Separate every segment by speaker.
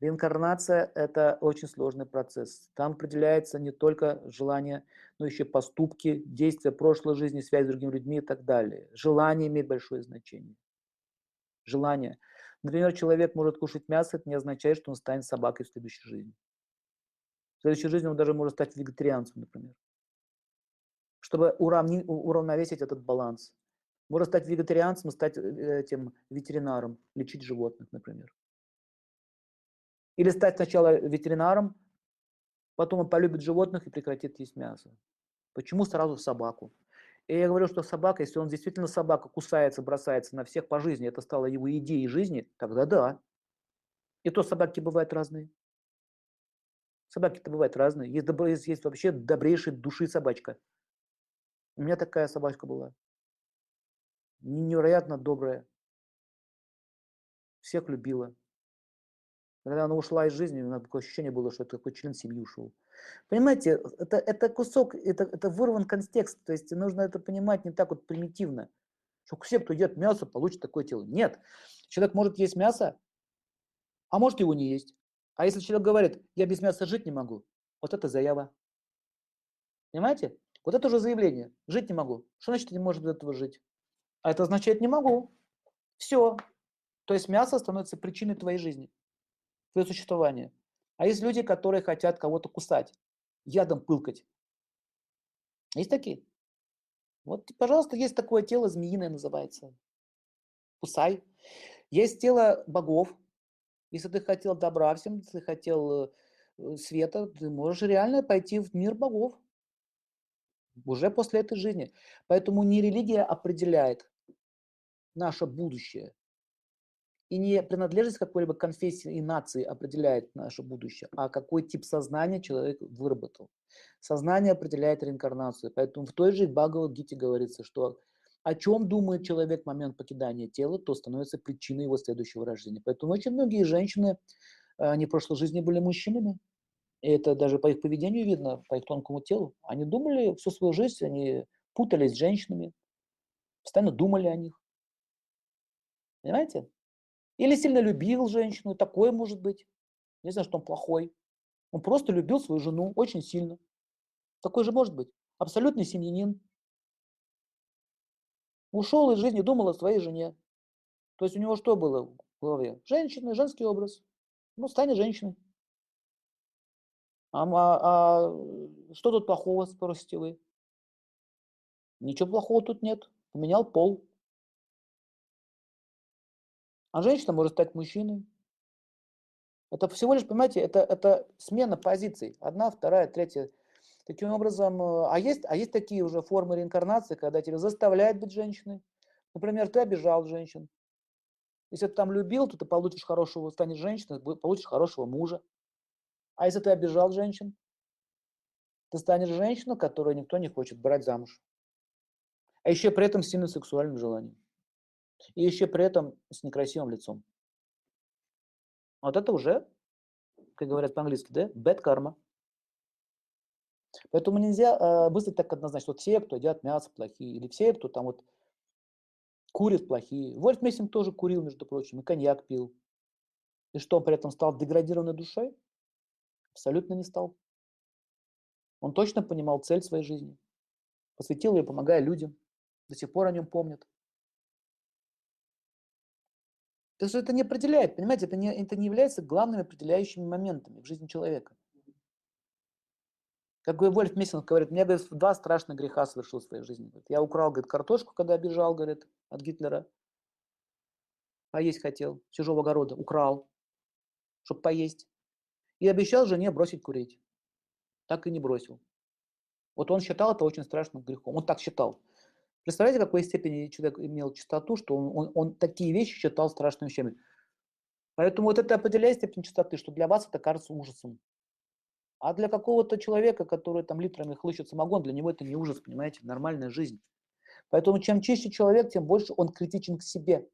Speaker 1: Реинкарнация – это очень сложный процесс. Там определяется не только желание, но еще поступки, действия прошлой жизни, связь с другими людьми и так далее. Желание имеет большое значение. Желание. Например, человек может кушать мясо, это не означает, что он станет собакой в следующей жизни. В следующей жизни он даже может стать вегетарианцем, например. Чтобы уравновесить этот баланс. Может стать вегетарианцем, стать э, этим ветеринаром, лечить животных, например. Или стать сначала ветеринаром, потом он полюбит животных и прекратит есть мясо. Почему сразу собаку? И я говорю, что собака, если он действительно собака, кусается, бросается на всех по жизни, это стало его идеей жизни, тогда да. И то собаки бывают разные. Собаки-то бывают разные. Есть, добро, есть, есть вообще добрейшей души собачка. У меня такая собачка была. Невероятно добрая. Всех любила. Когда она ушла из жизни, у меня такое ощущение было, что это такой член семьи ушел. Понимаете, это, это кусок, это, это вырван контекст, то есть нужно это понимать не так вот примитивно, что все, кто ест мясо, получит такое тело. Нет, человек может есть мясо, а может его не есть. А если человек говорит, я без мяса жить не могу, вот это заява. Понимаете? Вот это уже заявление. Жить не могу. Что значит не может без этого жить? А это означает не могу. Все. То есть мясо становится причиной твоей жизни свое существование. А есть люди, которые хотят кого-то кусать, ядом пылкать. Есть такие? Вот, пожалуйста, есть такое тело, змеиное называется. Кусай. Есть тело богов. Если ты хотел добра всем, ты хотел э, света, ты можешь реально пойти в мир богов. Уже после этой жизни. Поэтому не религия определяет наше будущее. И не принадлежность какой-либо конфессии и нации определяет наше будущее, а какой тип сознания человек выработал. Сознание определяет реинкарнацию. Поэтому в той же Бхагавадгите говорится, что о чем думает человек в момент покидания тела, то становится причиной его следующего рождения. Поэтому очень многие женщины, они в прошлой жизни были мужчинами. И это даже по их поведению видно, по их тонкому телу. Они думали всю свою жизнь, они путались с женщинами, постоянно думали о них. Понимаете? Или сильно любил женщину, такое может быть. Не знаю, что он плохой. Он просто любил свою жену очень сильно. Такой же может быть. Абсолютный семьянин. Ушел из жизни, думал о своей жене. То есть у него что было в голове? Женщина, женский образ. Ну, станет женщиной. А, а, а что тут плохого, спросите вы? Ничего плохого тут нет. Поменял пол. А женщина может стать мужчиной. Это всего лишь, понимаете, это, это смена позиций. Одна, вторая, третья. Таким образом, э, а есть, а есть такие уже формы реинкарнации, когда тебя заставляют быть женщиной. Например, ты обижал женщин. Если ты там любил, то ты получишь хорошего, станешь женщиной, получишь хорошего мужа. А если ты обижал женщин, ты станешь женщиной, которую никто не хочет брать замуж. А еще при этом сильно сексуальным желанием. И еще при этом с некрасивым лицом. Вот это уже, как говорят по-английски, да, bad karma. Поэтому нельзя э, мыслить так однозначно, вот все, кто едят мясо, плохие, или все, кто там вот курит, плохие. Вольф Мессинг тоже курил, между прочим, и коньяк пил. И что, он при этом стал деградированной душой? Абсолютно не стал. Он точно понимал цель своей жизни. Посвятил ее, помогая людям. До сих пор о нем помнят. Так что это не определяет, понимаете, это не, это не является главными определяющими моментами в жизни человека. Как Вольф Мессинг говорит, мне, говорит, два страшных греха совершил в своей жизни. Говорит, я украл, говорит, картошку, когда бежал, говорит, от Гитлера. Поесть хотел, чужого огорода, украл, чтобы поесть. И обещал жене бросить курить. Так и не бросил. Вот он считал это очень страшным грехом. Он так считал. Представляете, какой степени человек имел чистоту, что он, он, он такие вещи считал страшными вещами. Поэтому вот это определяет степень чистоты, что для вас это кажется ужасом. А для какого-то человека, который там литрами хлыщет самогон, для него это не ужас, понимаете, нормальная жизнь. Поэтому чем чище человек, тем больше он критичен к себе.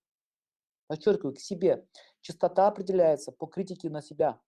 Speaker 1: Подчеркиваю, к себе. Чистота определяется по критике на себя.